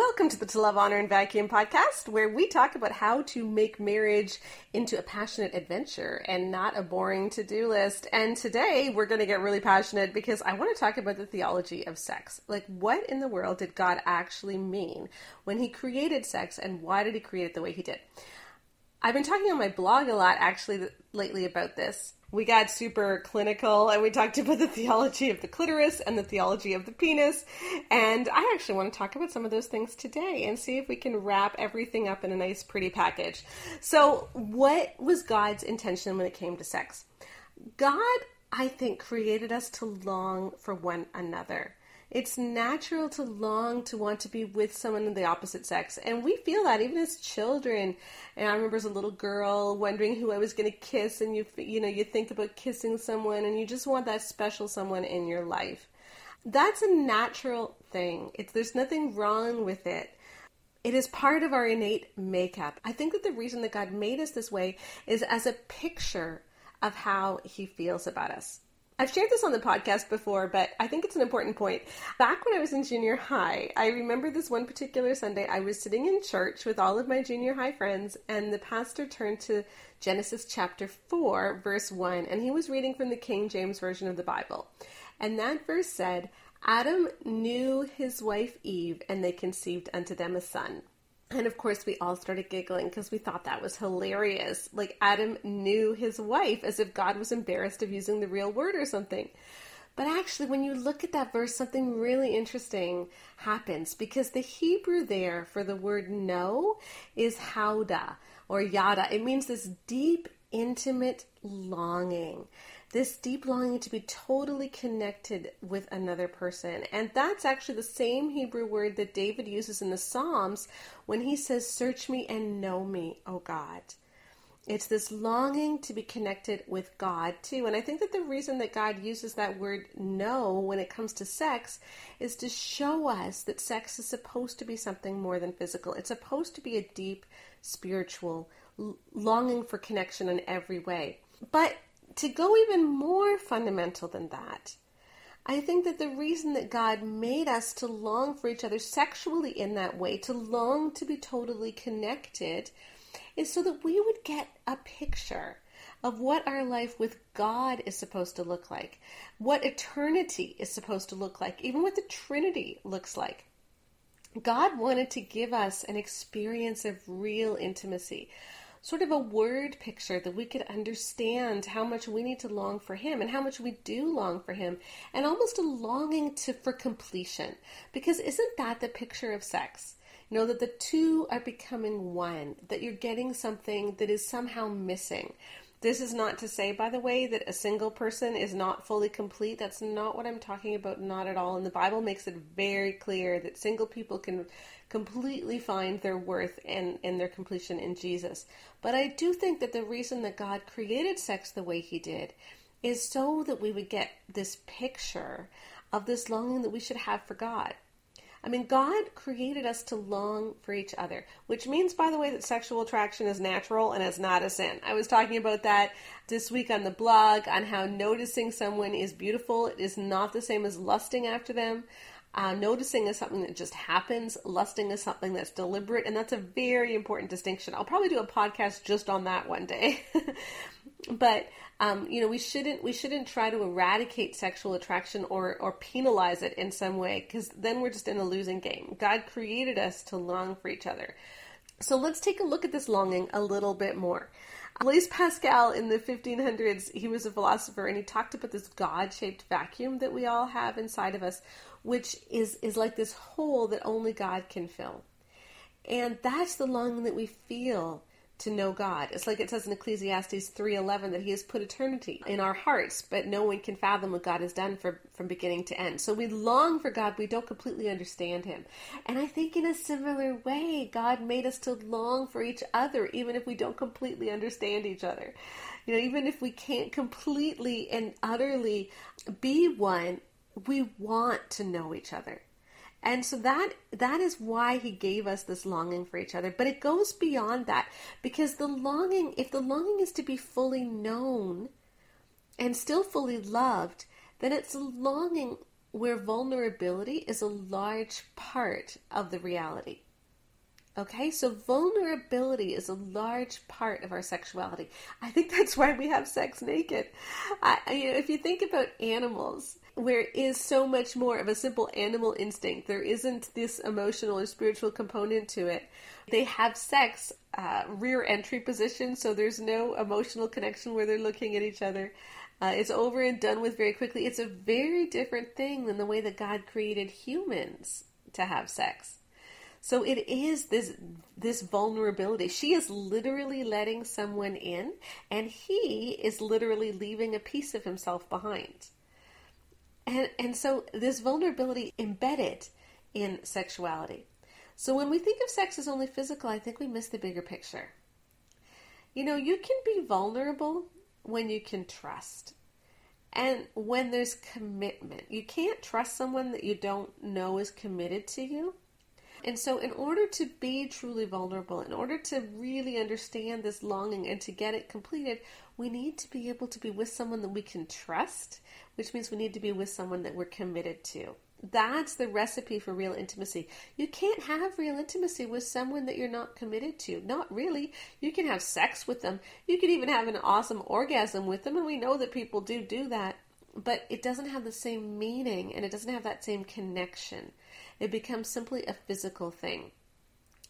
Welcome to the To Love, Honor, and Vacuum podcast, where we talk about how to make marriage into a passionate adventure and not a boring to do list. And today we're going to get really passionate because I want to talk about the theology of sex. Like, what in the world did God actually mean when He created sex, and why did He create it the way He did? I've been talking on my blog a lot actually lately about this we got super clinical and we talked about the theology of the clitoris and the theology of the penis. And I actually want to talk about some of those things today and see if we can wrap everything up in a nice, pretty package. So, what was God's intention when it came to sex? God, I think, created us to long for one another. It's natural to long to want to be with someone of the opposite sex. And we feel that even as children. And I remember as a little girl wondering who I was going to kiss and you you know, you think about kissing someone and you just want that special someone in your life. That's a natural thing. It's there's nothing wrong with it. It is part of our innate makeup. I think that the reason that God made us this way is as a picture of how he feels about us. I've shared this on the podcast before, but I think it's an important point. Back when I was in junior high, I remember this one particular Sunday. I was sitting in church with all of my junior high friends, and the pastor turned to Genesis chapter 4, verse 1, and he was reading from the King James Version of the Bible. And that verse said, Adam knew his wife Eve, and they conceived unto them a son. And of course, we all started giggling because we thought that was hilarious. Like Adam knew his wife as if God was embarrassed of using the real word or something. But actually, when you look at that verse, something really interesting happens because the Hebrew there for the word know is hauda or yada. It means this deep, intimate longing this deep longing to be totally connected with another person. And that's actually the same Hebrew word that David uses in the Psalms when he says, Search me and know me, O God. It's this longing to be connected with God too. And I think that the reason that God uses that word know when it comes to sex is to show us that sex is supposed to be something more than physical. It's supposed to be a deep spiritual longing for connection in every way. But to go even more fundamental than that, I think that the reason that God made us to long for each other sexually in that way, to long to be totally connected, is so that we would get a picture of what our life with God is supposed to look like, what eternity is supposed to look like, even what the Trinity looks like. God wanted to give us an experience of real intimacy, sort of a word picture that we could understand how much we need to long for him and how much we do long for him and almost a longing to for completion because isn't that the picture of sex you know that the two are becoming one that you're getting something that is somehow missing this is not to say, by the way, that a single person is not fully complete. That's not what I'm talking about, not at all. And the Bible makes it very clear that single people can completely find their worth and, and their completion in Jesus. But I do think that the reason that God created sex the way He did is so that we would get this picture of this longing that we should have for God. I mean, God created us to long for each other, which means, by the way, that sexual attraction is natural and is not a sin. I was talking about that this week on the blog on how noticing someone is beautiful is not the same as lusting after them. Uh, noticing is something that just happens. Lusting is something that's deliberate, and that's a very important distinction. I'll probably do a podcast just on that one day. but um, you know, we shouldn't we shouldn't try to eradicate sexual attraction or or penalize it in some way because then we're just in a losing game. God created us to long for each other. So let's take a look at this longing a little bit more. Blaise Pascal in the 1500s, he was a philosopher and he talked about this God-shaped vacuum that we all have inside of us which is is like this hole that only God can fill. And that's the longing that we feel to know God. It's like it says in Ecclesiastes 3:11 that he has put eternity in our hearts, but no one can fathom what God has done for, from beginning to end. So we long for God, we don't completely understand him. And I think in a similar way, God made us to long for each other even if we don't completely understand each other. You know, even if we can't completely and utterly be one, we want to know each other. And so that that is why he gave us this longing for each other. But it goes beyond that because the longing, if the longing is to be fully known and still fully loved, then it's a longing where vulnerability is a large part of the reality. Okay, so vulnerability is a large part of our sexuality. I think that's why we have sex naked. I, you know, if you think about animals, where is so much more of a simple animal instinct, there isn't this emotional or spiritual component to it. They have sex uh, rear entry position, so there's no emotional connection where they're looking at each other. Uh, it's over and done with very quickly. It's a very different thing than the way that God created humans to have sex. So it is this this vulnerability. She is literally letting someone in, and he is literally leaving a piece of himself behind. And and so this vulnerability embedded in sexuality. So when we think of sex as only physical, I think we miss the bigger picture. You know, you can be vulnerable when you can trust. And when there's commitment, you can't trust someone that you don't know is committed to you. And so, in order to be truly vulnerable, in order to really understand this longing and to get it completed, we need to be able to be with someone that we can trust, which means we need to be with someone that we're committed to. That's the recipe for real intimacy. You can't have real intimacy with someone that you're not committed to. Not really. You can have sex with them. You can even have an awesome orgasm with them, and we know that people do do that. But it doesn't have the same meaning and it doesn't have that same connection. It becomes simply a physical thing.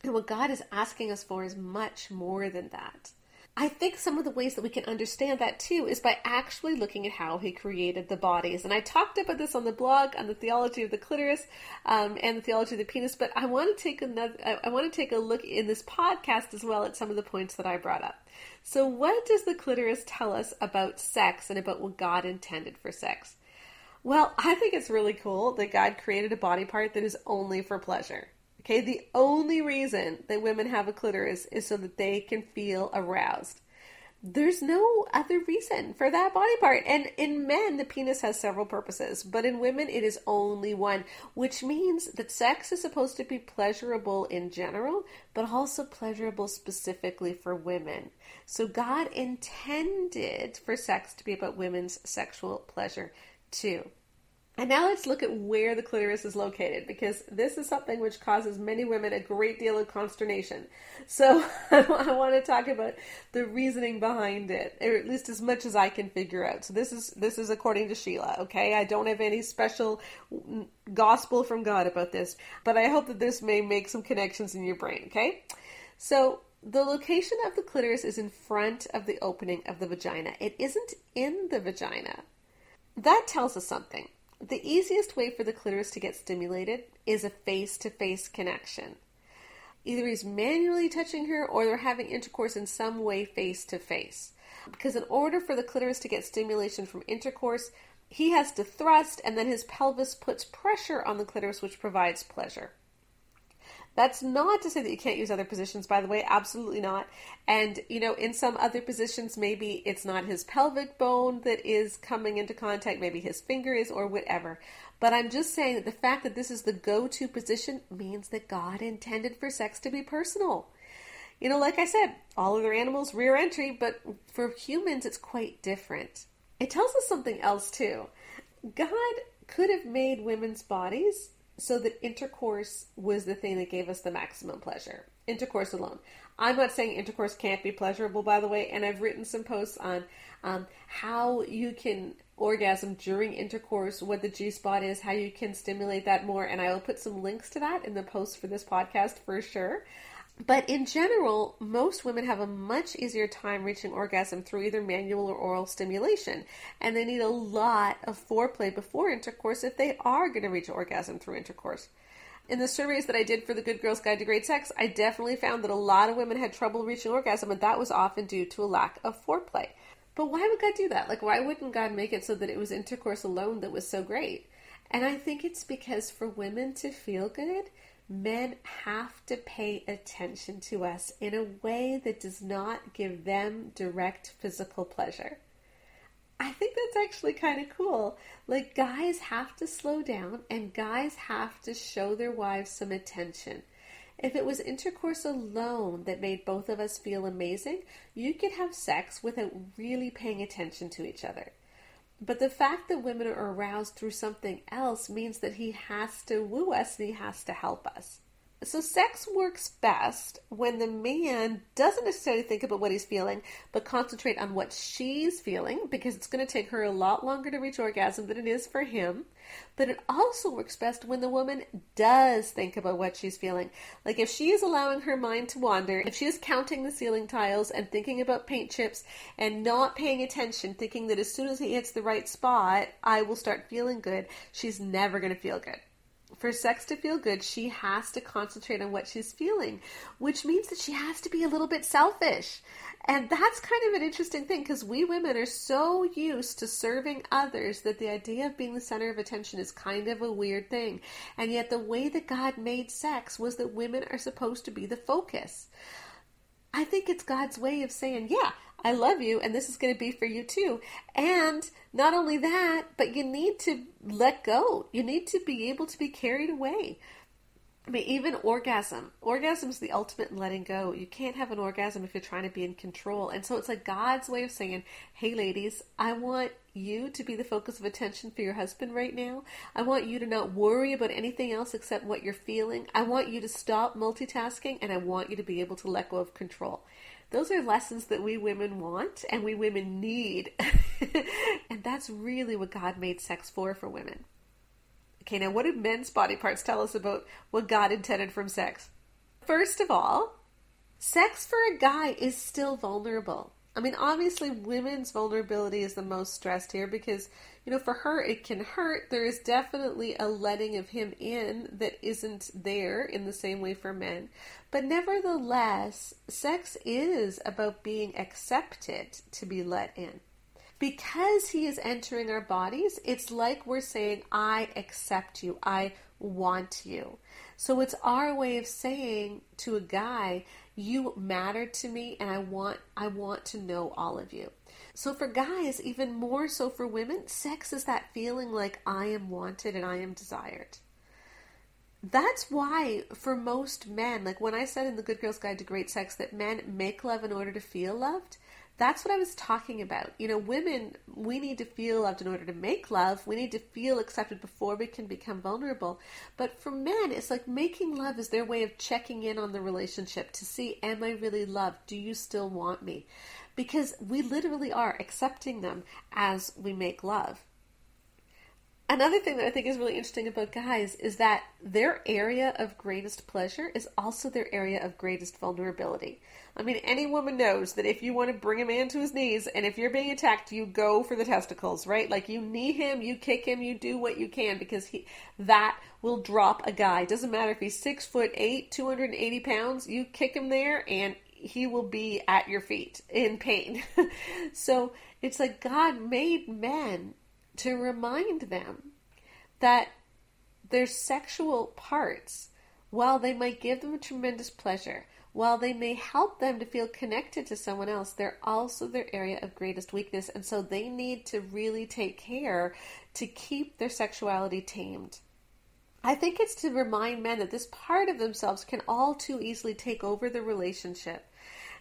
And what God is asking us for is much more than that. I think some of the ways that we can understand that too is by actually looking at how he created the bodies. And I talked about this on the blog on the theology of the clitoris um, and the theology of the penis, but I want to take another. I want to take a look in this podcast as well at some of the points that I brought up. So, what does the clitoris tell us about sex and about what God intended for sex? Well, I think it's really cool that God created a body part that is only for pleasure. Okay, the only reason that women have a clitoris is so that they can feel aroused. There's no other reason for that body part. And in men, the penis has several purposes, but in women, it is only one, which means that sex is supposed to be pleasurable in general, but also pleasurable specifically for women. So God intended for sex to be about women's sexual pleasure too. And now let's look at where the clitoris is located because this is something which causes many women a great deal of consternation. So I want to talk about the reasoning behind it, or at least as much as I can figure out. So this is this is according to Sheila, okay? I don't have any special gospel from God about this, but I hope that this may make some connections in your brain, okay? So the location of the clitoris is in front of the opening of the vagina. It isn't in the vagina. That tells us something. The easiest way for the clitoris to get stimulated is a face to face connection. Either he's manually touching her or they're having intercourse in some way face to face. Because in order for the clitoris to get stimulation from intercourse, he has to thrust and then his pelvis puts pressure on the clitoris, which provides pleasure. That's not to say that you can't use other positions, by the way, absolutely not. And, you know, in some other positions, maybe it's not his pelvic bone that is coming into contact, maybe his finger is, or whatever. But I'm just saying that the fact that this is the go to position means that God intended for sex to be personal. You know, like I said, all other animals rear entry, but for humans, it's quite different. It tells us something else, too. God could have made women's bodies so that intercourse was the thing that gave us the maximum pleasure. Intercourse alone. I'm not saying intercourse can't be pleasurable, by the way, and I've written some posts on um, how you can orgasm during intercourse, what the G spot is, how you can stimulate that more, and I will put some links to that in the post for this podcast for sure. But in general, most women have a much easier time reaching orgasm through either manual or oral stimulation. And they need a lot of foreplay before intercourse if they are going to reach orgasm through intercourse. In the surveys that I did for the Good Girls Guide to Great Sex, I definitely found that a lot of women had trouble reaching orgasm, and that was often due to a lack of foreplay. But why would God do that? Like, why wouldn't God make it so that it was intercourse alone that was so great? And I think it's because for women to feel good, men have to pay attention to us in a way that does not give them direct physical pleasure. I think that's actually kind of cool. Like, guys have to slow down and guys have to show their wives some attention. If it was intercourse alone that made both of us feel amazing, you could have sex without really paying attention to each other. But the fact that women are aroused through something else means that he has to woo us and he has to help us. So, sex works best when the man doesn't necessarily think about what he's feeling, but concentrate on what she's feeling because it's going to take her a lot longer to reach orgasm than it is for him. But it also works best when the woman does think about what she's feeling. Like if she is allowing her mind to wander, if she is counting the ceiling tiles and thinking about paint chips and not paying attention, thinking that as soon as he hits the right spot, I will start feeling good, she's never going to feel good for sex to feel good, she has to concentrate on what she's feeling, which means that she has to be a little bit selfish. And that's kind of an interesting thing because we women are so used to serving others that the idea of being the center of attention is kind of a weird thing. And yet, the way that God made sex was that women are supposed to be the focus. I think it's God's way of saying, yeah, I love you and this is going to be for you too. And not only that, but you need to let go. You need to be able to be carried away. I mean, even orgasm. Orgasm is the ultimate in letting go. You can't have an orgasm if you're trying to be in control. And so it's like God's way of saying, hey, ladies, I want you to be the focus of attention for your husband right now. I want you to not worry about anything else except what you're feeling. I want you to stop multitasking and I want you to be able to let go of control. Those are lessons that we women want and we women need. and that's really what God made sex for for women. Okay, now what do men's body parts tell us about what God intended from sex? First of all, sex for a guy is still vulnerable. I mean, obviously, women's vulnerability is the most stressed here because, you know, for her it can hurt. There is definitely a letting of him in that isn't there in the same way for men. But nevertheless, sex is about being accepted to be let in. Because he is entering our bodies, it's like we're saying, I accept you, I want you. So it's our way of saying to a guy, you matter to me and I want I want to know all of you. So for guys, even more so for women, sex is that feeling like I am wanted and I am desired. That's why for most men, like when I said in the Good Girl's Guide to Great Sex that men make love in order to feel loved, that's what I was talking about. You know, women, we need to feel loved in order to make love. We need to feel accepted before we can become vulnerable. But for men, it's like making love is their way of checking in on the relationship to see, am I really loved? Do you still want me? Because we literally are accepting them as we make love. Another thing that I think is really interesting about guys is that their area of greatest pleasure is also their area of greatest vulnerability. I mean, any woman knows that if you want to bring a man to his knees and if you're being attacked, you go for the testicles, right? Like you knee him, you kick him, you do what you can because he that will drop a guy. Doesn't matter if he's six foot eight, 280 pounds, you kick him there and he will be at your feet in pain. so it's like God made men to remind them that their sexual parts, while they might give them a tremendous pleasure, while they may help them to feel connected to someone else, they're also their area of greatest weakness. And so they need to really take care to keep their sexuality tamed. I think it's to remind men that this part of themselves can all too easily take over the relationship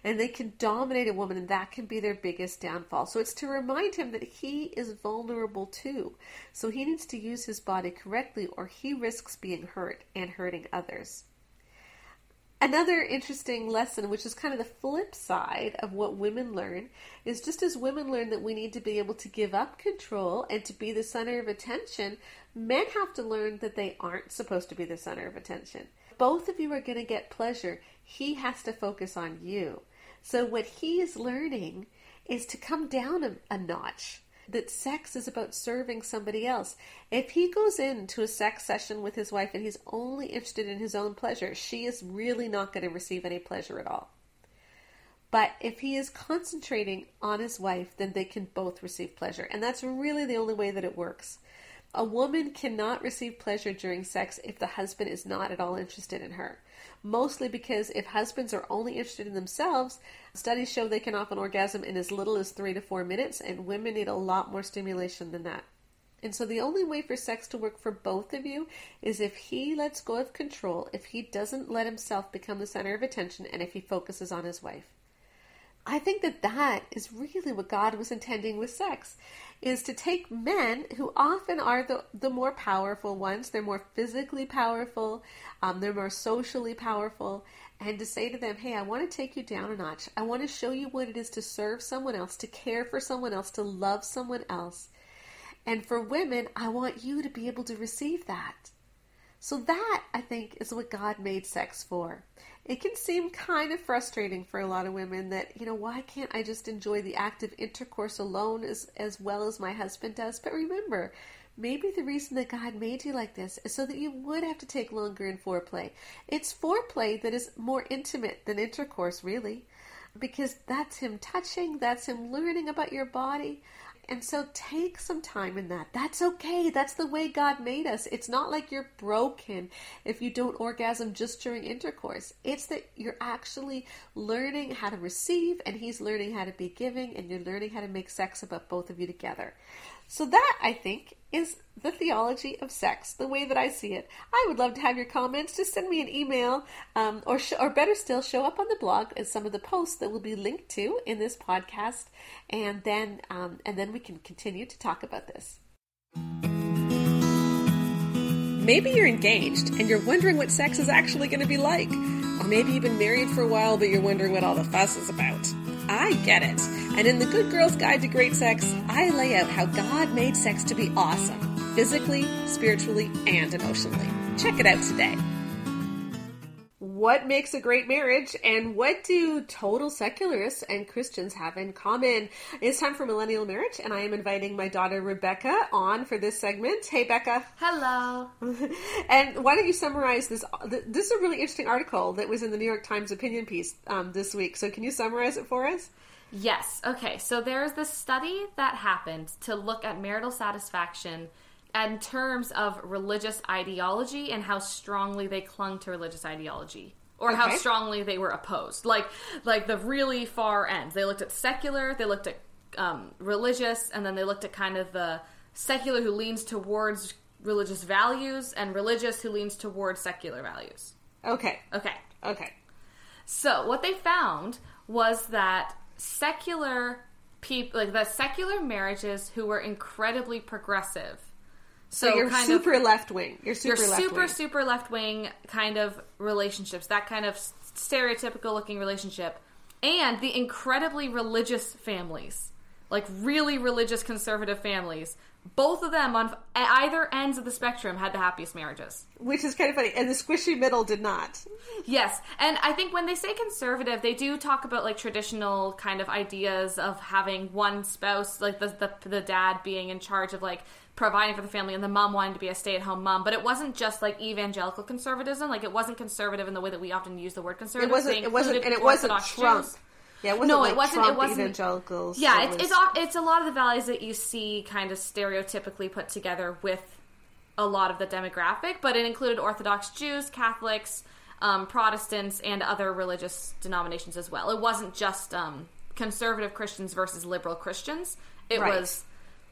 and they can dominate a woman, and that can be their biggest downfall. So it's to remind him that he is vulnerable too. So he needs to use his body correctly, or he risks being hurt and hurting others. Another interesting lesson, which is kind of the flip side of what women learn, is just as women learn that we need to be able to give up control and to be the center of attention, men have to learn that they aren't supposed to be the center of attention. Both of you are going to get pleasure. He has to focus on you. So, what he is learning is to come down a, a notch. That sex is about serving somebody else. If he goes into a sex session with his wife and he's only interested in his own pleasure, she is really not going to receive any pleasure at all. But if he is concentrating on his wife, then they can both receive pleasure. And that's really the only way that it works. A woman cannot receive pleasure during sex if the husband is not at all interested in her mostly because if husbands are only interested in themselves, studies show they can often orgasm in as little as three to four minutes, and women need a lot more stimulation than that. And so the only way for sex to work for both of you is if he lets go of control, if he doesn't let himself become the center of attention, and if he focuses on his wife. I think that that is really what God was intending with sex is to take men who often are the, the more powerful ones, they're more physically powerful, um, they're more socially powerful, and to say to them, hey, I want to take you down a notch. I want to show you what it is to serve someone else, to care for someone else, to love someone else. And for women, I want you to be able to receive that. So, that I think is what God made sex for it can seem kind of frustrating for a lot of women that, you know, why can't I just enjoy the act of intercourse alone as, as well as my husband does? But remember, maybe the reason that God made you like this is so that you would have to take longer in foreplay. It's foreplay that is more intimate than intercourse, really, because that's Him touching, that's Him learning about your body. And so take some time in that. That's okay. That's the way God made us. It's not like you're broken if you don't orgasm just during intercourse. It's that you're actually learning how to receive and He's learning how to be giving and you're learning how to make sex about both of you together. So, that I think is the theology of sex, the way that I see it. I would love to have your comments. Just send me an email, um, or sh- or better still, show up on the blog as some of the posts that will be linked to in this podcast, and then um, and then we can continue to talk about this. Maybe you're engaged and you're wondering what sex is actually going to be like, or maybe you've been married for a while, but you're wondering what all the fuss is about. I get it. And in the Good Girl's Guide to Great Sex, I lay out how God made sex to be awesome physically, spiritually, and emotionally. Check it out today. What makes a great marriage and what do total secularists and Christians have in common? It's time for Millennial Marriage, and I am inviting my daughter Rebecca on for this segment. Hey, Becca. Hello. and why don't you summarize this? This is a really interesting article that was in the New York Times opinion piece um, this week. So, can you summarize it for us? Yes. Okay. So, there's this study that happened to look at marital satisfaction in terms of religious ideology and how strongly they clung to religious ideology or okay. how strongly they were opposed like like the really far ends they looked at secular they looked at um, religious and then they looked at kind of the secular who leans towards religious values and religious who leans towards secular values okay okay okay so what they found was that secular people like the secular marriages who were incredibly progressive so, so you're super of, left wing. You're super you're left super super left wing kind of relationships. That kind of stereotypical looking relationship, and the incredibly religious families, like really religious conservative families. Both of them on either ends of the spectrum had the happiest marriages, which is kind of funny. And the squishy middle did not. Yes, and I think when they say conservative, they do talk about like traditional kind of ideas of having one spouse, like the the, the dad being in charge of like providing for the family and the mom wanting to be a stay-at-home mom but it wasn't just like evangelical conservatism like it wasn't conservative in the way that we often use the word conservative it wasn't it wasn't and it wasn't trump Jews. Yeah, it wasn't no, like it wasn't. Trump it wasn't evangelicals. Yeah, it it's, was... it's it's a lot of the values that you see kind of stereotypically put together with a lot of the demographic, but it included Orthodox Jews, Catholics, um, Protestants, and other religious denominations as well. It wasn't just um, conservative Christians versus liberal Christians. It right. was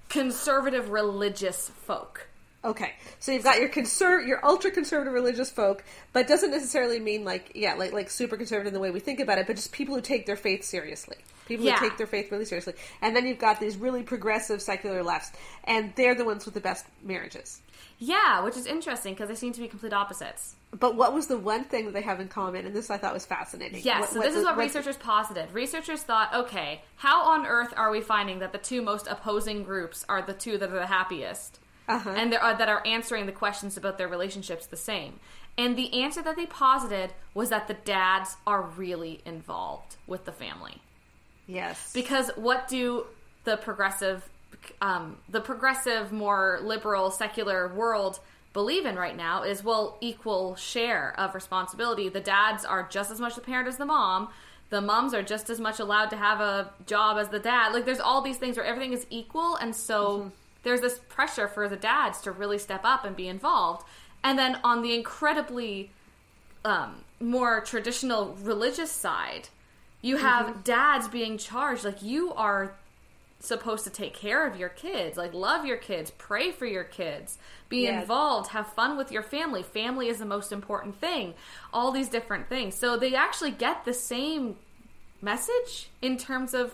conservative religious folk. Okay, so you've got your conserv- your ultra conservative religious folk, but doesn't necessarily mean like yeah, like like super conservative in the way we think about it, but just people who take their faith seriously. People yeah. who take their faith really seriously, and then you've got these really progressive secular lefts, and they're the ones with the best marriages. Yeah, which is interesting because they seem to be complete opposites. But what was the one thing that they have in common? And this I thought was fascinating. Yes, what, so this is what researchers posited. Researchers thought, okay, how on earth are we finding that the two most opposing groups are the two that are the happiest? Uh-huh. And are, that are answering the questions about their relationships the same. And the answer that they posited was that the dads are really involved with the family. Yes. Because what do the progressive, um, the progressive, more liberal, secular world believe in right now is well equal share of responsibility. The dads are just as much the parent as the mom. The moms are just as much allowed to have a job as the dad. Like there's all these things where everything is equal and so mm-hmm. There's this pressure for the dads to really step up and be involved. And then on the incredibly um, more traditional religious side, you have mm-hmm. dads being charged like you are supposed to take care of your kids, like love your kids, pray for your kids, be yes. involved, have fun with your family. Family is the most important thing. All these different things. So they actually get the same message in terms of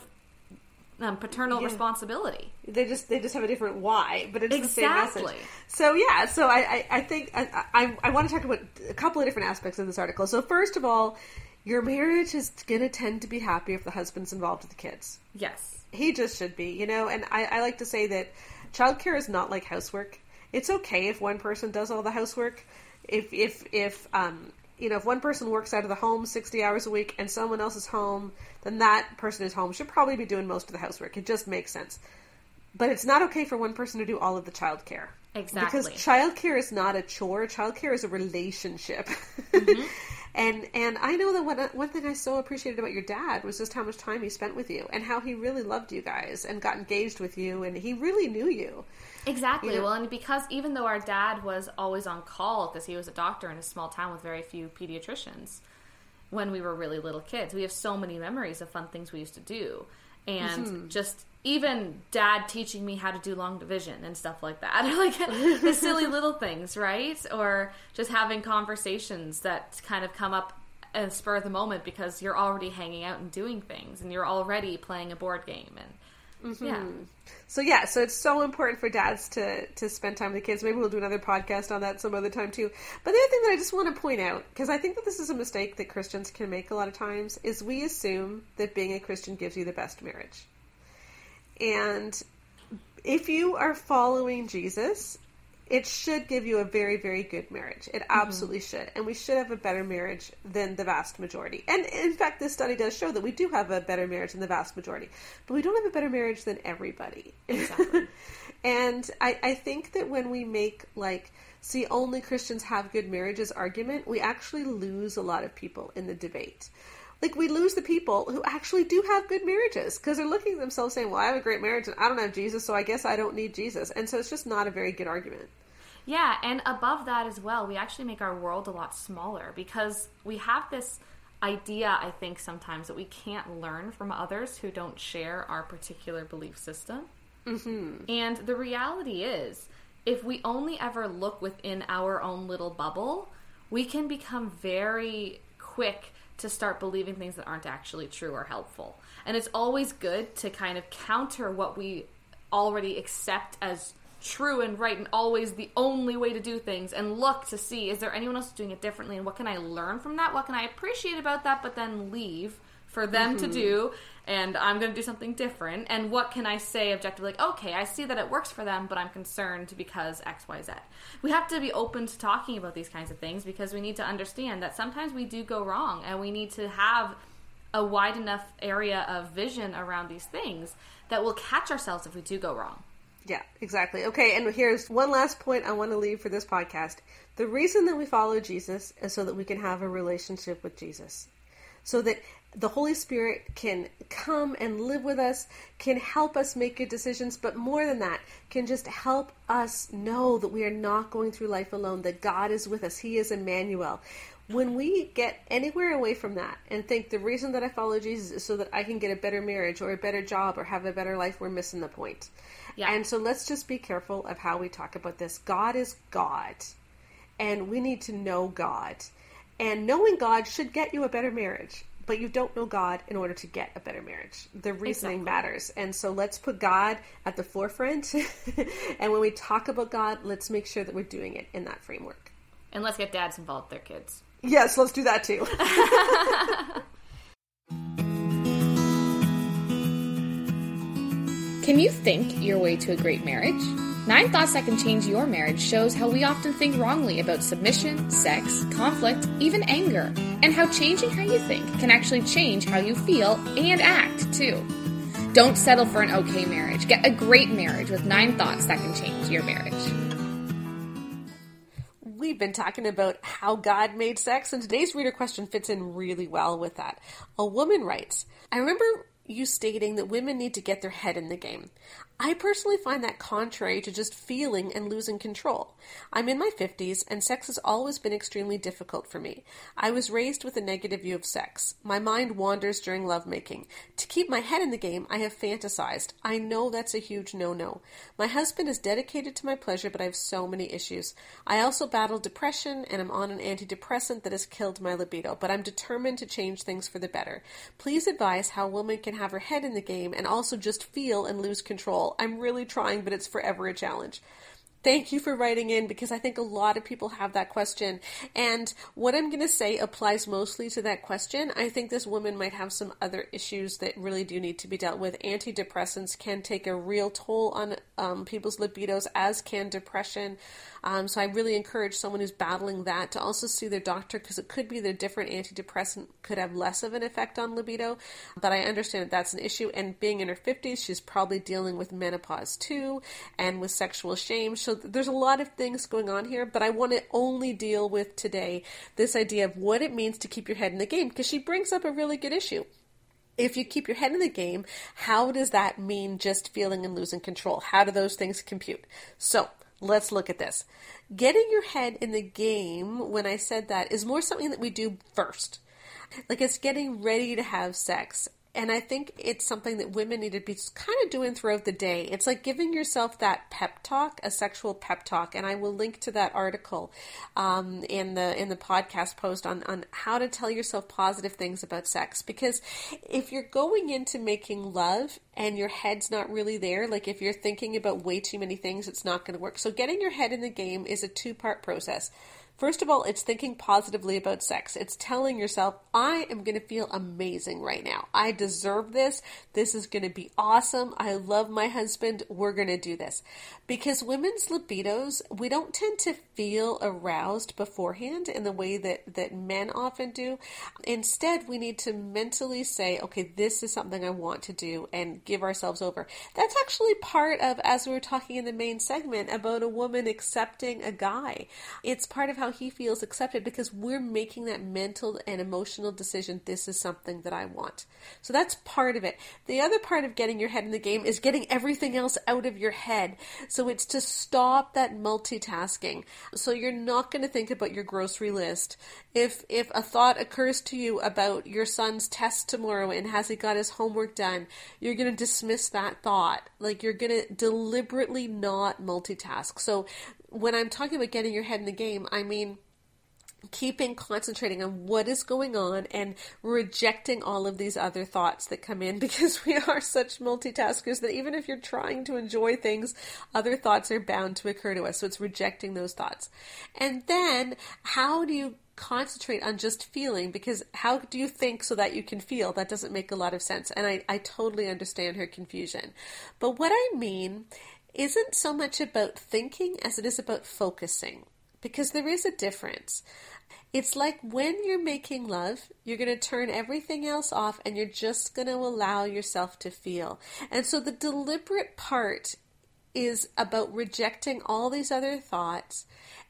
um, paternal Yeah. responsibility. They just they just have a different why, but it's the same Exactly. message. So yeah, so I I, I think I, I I want to talk about a couple of different aspects of this article. So first of all, your marriage is going to tend to be happy if the husband's involved with the kids. Yes. He just should be, you know. And I, I like to say that childcare is not like housework. It's okay if one person does all the housework. If if if um you know if one person works out of the home sixty hours a week and someone else is home, then that person who's home should probably be doing most of the housework. It just makes sense. But it's not okay for one person to do all of the childcare. Exactly. Because childcare is not a chore. Childcare is a relationship. Mm-hmm. and and I know that one one thing I so appreciated about your dad was just how much time he spent with you and how he really loved you guys and got engaged with you and he really knew you. Exactly. You know- Well, and because even though our dad was always on call because he was a doctor in a small town with very few pediatricians when we were really little kids, we have so many memories of fun things we used to do. And Mm-hmm. just even dad teaching me how to do long division and stuff like that. like the silly little things, right? Or just having conversations that kind of come up and spur of the moment because you're already hanging out and doing things and you're already playing a board game and Mm-hmm. yeah. So yeah, so it's so important for dads to to spend time with the kids. Maybe we'll do another podcast on that some other time too. But the other thing that I just want to point out because I think that this is a mistake that Christians can make a lot of times is we assume that being a Christian gives you the best marriage. And if you are following Jesus, it should give you a very, very good marriage. It mm-hmm. absolutely should. And we should have a better marriage than the vast majority. And in fact, this study does show that we do have a better marriage than the vast majority. But we don't have a better marriage than everybody. Exactly. and I, I think that when we make, like, see, only Christians have good marriages argument, we actually lose a lot of people in the debate like we lose the people who actually do have good marriages because they're looking at themselves saying, "Well, I have a great marriage and I don't have Jesus, so I guess I don't need Jesus." And so it's just not a very good argument. Yeah, and above that as well, we actually make our world a lot smaller because we have this idea, I think, sometimes that we can't learn from others who don't share our particular belief system. Mm-hmm. And the reality is, if we only ever look within our own little bubble, we can become very quick to start believing things that aren't actually true or helpful. And it's always good to kind of counter what we already accept as true and right and always the only way to do things and look to see is there anyone else doing it differently and what can I learn from that? What can I appreciate about that but then leave for them to mm-hmm. do and I'm going to do something different and what can I say objectively like okay I see that it works for them but I'm concerned because XYZ. We have to be open to talking about these kinds of things because we need to understand that sometimes we do go wrong and we need to have a wide enough area of vision around these things that we'll catch ourselves if we do go wrong. Yeah, exactly. Okay, and here's one last point I want to leave for this podcast. The reason that we follow Jesus is so that we can have a relationship with Jesus. So that the Holy Spirit can come and live with us, can help us make good decisions, but more than that, can just help us know that we are not going through life alone, that God is with us. He is Emmanuel. When we get anywhere away from that and think the reason that I follow Jesus is so that I can get a better marriage or a better job or have a better life, we're missing the point. Yeah. And so let's just be careful of how we talk about this. God is God, and we need to know God. And knowing God should get you a better marriage, but you don't know God in order to get a better marriage. The reasoning Exactly. matters. And so let's put God at the forefront. and when we talk about God, let's make sure that we're doing it in that framework. And let's get dads involved with their kids. Yes, let's do that too. Can you think your way to a great marriage? Nine Thoughts That Can Change Your Marriage shows how we often think wrongly about submission, sex, conflict, even anger, and how changing how you think can actually change how you feel and act, too. Don't settle for an okay marriage. Get a great marriage with nine thoughts that can change your marriage. We've been talking about how God made sex, and today's reader question fits in really well with that. A woman writes I remember you stating that women need to get their head in the game. I personally find that contrary to just feeling and losing control. I'm in my 50s, and sex has always been extremely difficult for me. I was raised with a negative view of sex. My mind wanders during lovemaking. To keep my head in the game, I have fantasized. I know that's a huge no no. My husband is dedicated to my pleasure, but I have so many issues. I also battle depression, and I'm on an antidepressant that has killed my libido, but I'm determined to change things for the better. Please advise how a woman can have her head in the game and also just feel and lose control. I'm really trying, but it's forever a challenge. Thank you for writing in because I think a lot of people have that question. And what I'm going to say applies mostly to that question. I think this woman might have some other issues that really do need to be dealt with. Antidepressants can take a real toll on um, people's libidos, as can depression. Um, so I really encourage someone who's battling that to also see their doctor because it could be that a different antidepressant could have less of an effect on libido. But I understand that that's an issue. And being in her 50s, she's probably dealing with menopause too and with sexual shame. So there's a lot of things going on here. But I want to only deal with today this idea of what it means to keep your head in the game because she brings up a really good issue if you keep your head in the game, how does that mean just feeling and losing control? How do those things compute? So let's look at this. Getting your head in the game, when I said that, is more something that we do first. Like it's getting ready to have sex and I think it's something that women need to be kind of doing throughout the day. It's like giving yourself that pep talk, a sexual pep talk, and I will link to that article um, in the in the podcast post on on how to tell yourself positive things about sex. Because if you're going into making love and your head's not really there, like if you're thinking about way too many things, it's not going to work. So getting your head in the game is a two part process. First of all, it's thinking positively about sex. It's telling yourself, I am going to feel amazing right now. I deserve this. This is going to be awesome. I love my husband. We're going to do this. Because women's libidos, we don't tend to feel aroused beforehand in the way that, that men often do. Instead, we need to mentally say, okay, this is something I want to do and give ourselves over. That's actually part of, as we were talking in the main segment, about a woman accepting a guy. It's part of how he feels accepted because we're making that mental and emotional decision. This is something that I want. So that's part of it. The other part of getting your head in the game is getting everything else out of your head. So it's to stop that multitasking. So you're not going to think about your grocery list. If if a thought occurs to you about your son's test tomorrow and has he got his homework done, you're going to dismiss that thought. Like you're going to deliberately not multitask. So when I'm talking about getting your head in the game, I mean keeping concentrating on what is going on and rejecting all of these other thoughts that come in because we are such multitaskers that even if you're trying to enjoy things, other thoughts are bound to occur to us. So it's rejecting those thoughts. And then how do you concentrate on just feeling because how do you think so that you can feel that doesn't make a lot of sense and I, I totally understand her confusion but what i mean isn't so much about thinking as it is about focusing, because there is a difference. It's like when you're making love, you're going to turn everything else off and you're just going to allow yourself to feel. And so the deliberate part is about rejecting all these other thoughts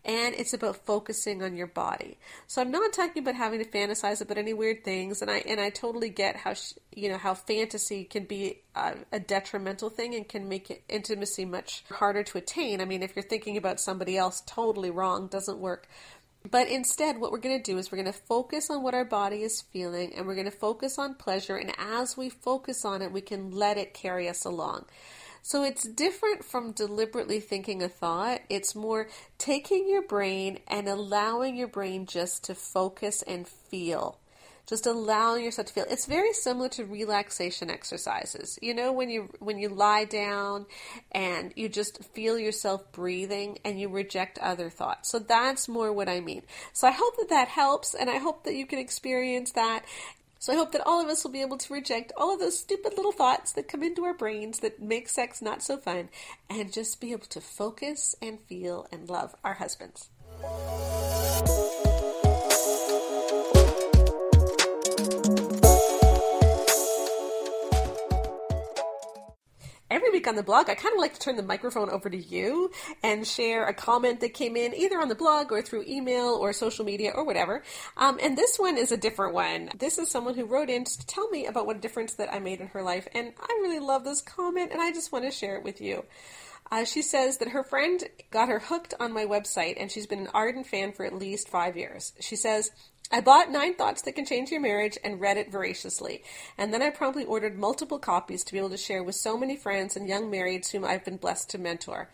and it's about focusing on your body. So I'm not talking about having to fantasize about any weird things, and I and I totally get how sh- you know how fantasy can be a, a detrimental thing and can make intimacy much harder to attain. I mean, if you're thinking about somebody else totally wrong, doesn't work. But instead, what we're going to do is we're going to focus on what our body is feeling and we're going to focus on pleasure. And as we focus on it, we can let it carry us along. So it's different from deliberately thinking a thought. It's more taking your brain and allowing your brain just to focus and feel. Just allowing yourself to feel. It's very similar to relaxation exercises. You know when you when you lie down and you just feel yourself breathing and you reject other thoughts. So that's more what I mean. So I hope that that helps and I hope that you can experience that so I hope that all of us will be able to reject all of those stupid little thoughts that come into our brains that make sex not so fun and just be able to focus and feel and love our husbands. Week on the blog, I kind of like to turn the microphone over to you and share a comment that came in either on the blog or through email or social media or whatever. Um, and this one is a different one. This is someone who wrote in to tell me about what a difference that I made in her life. And I really love this comment and I just want to share it with you. Uh, she says that her friend got her hooked on my website and she's been an ardent fan for at least five years. She says, I bought Nine Thoughts That Can Change Your Marriage and read it voraciously. And then I promptly ordered multiple copies to be able to share with so many friends and young marrieds whom I've been blessed to mentor.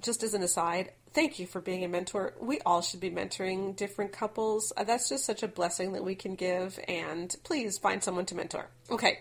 Just as an aside, thank you for being a mentor. We all should be mentoring different couples. That's just such a blessing that we can give. And please find someone to mentor. Okay.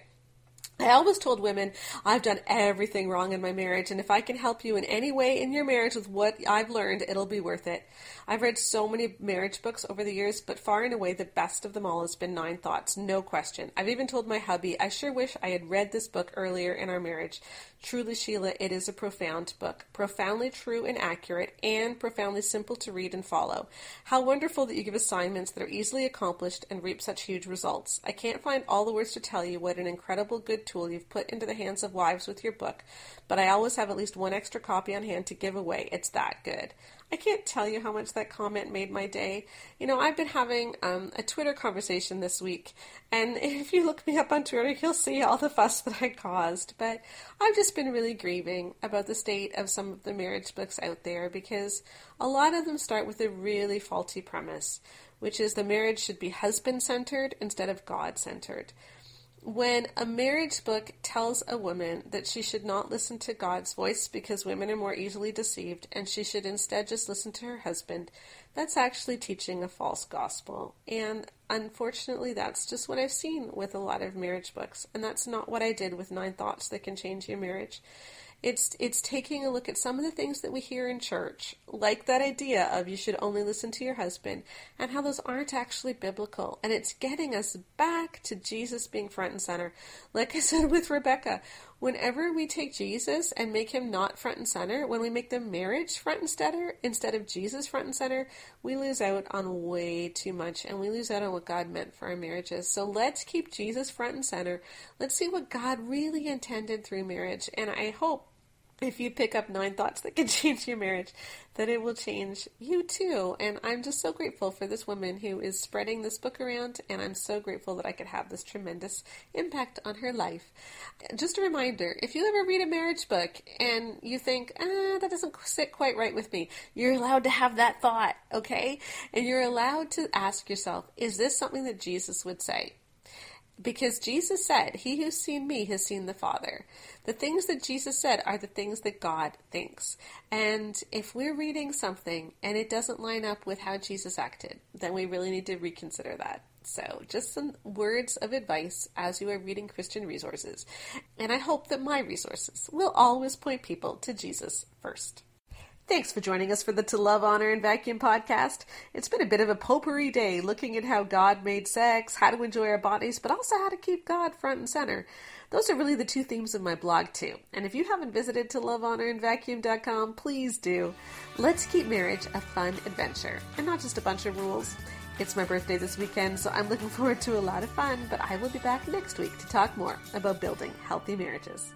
I always told women I've done everything wrong in my marriage, and if I can help you in any way in your marriage with what I've learned, it'll be worth it. I've read so many marriage books over the years, but far and away the best of them all has been Nine Thoughts, no question. I've even told my hubby, I sure wish I had read this book earlier in our marriage. Truly, Sheila, it is a profound book, profoundly true and accurate, and profoundly simple to read and follow. How wonderful that you give assignments that are easily accomplished and reap such huge results. I can't find all the words to tell you what an incredible good tool you've put into the hands of wives with your book, but I always have at least one extra copy on hand to give away. It's that good. I can't tell you how much that comment made my day. You know, I've been having um, a Twitter conversation this week, and if you look me up on Twitter, you'll see all the fuss that I caused. But I've just been really grieving about the state of some of the marriage books out there because a lot of them start with a really faulty premise, which is the marriage should be husband centered instead of God centered when a marriage book tells a woman that she should not listen to God's voice because women are more easily deceived and she should instead just listen to her husband, that's actually teaching a false gospel. And unfortunately, that's just what I've seen with a lot of marriage books. And that's not what I did with Nine Thoughts That Can Change Your Marriage. It's it's taking a look at some of the things that we hear in church, like that idea of you should only listen to your husband, and how those aren't actually biblical. And it's getting us back to Jesus being front and center. Like I said with Rebecca, whenever we take Jesus and make him not front and center, when we make the marriage front and center instead of Jesus front and center, we lose out on way too much and we lose out on what God meant for our marriages. So let's keep Jesus front and center. Let's see what God really intended through marriage. And I hope if you pick up nine thoughts that can change your marriage, that it will change you too. And I'm just so grateful for this woman who is spreading this book around, and I'm so grateful that I could have this tremendous impact on her life. Just a reminder if you ever read a marriage book and you think, ah, that doesn't sit quite right with me, you're allowed to have that thought, okay? And you're allowed to ask yourself, is this something that Jesus would say? Because Jesus said, He who's seen me has seen the Father. The things that Jesus said are the things that God thinks. And if we're reading something and it doesn't line up with how Jesus acted, then we really need to reconsider that. So, just some words of advice as you are reading Christian resources. And I hope that my resources will always point people to Jesus first. Thanks for joining us for the To Love, Honor, and Vacuum podcast. It's been a bit of a potpourri day looking at how God made sex, how to enjoy our bodies, but also how to keep God front and center. Those are really the two themes of my blog, too. And if you haven't visited to love, honor, and vacuum.com, please do. Let's keep marriage a fun adventure and not just a bunch of rules. It's my birthday this weekend, so I'm looking forward to a lot of fun, but I will be back next week to talk more about building healthy marriages.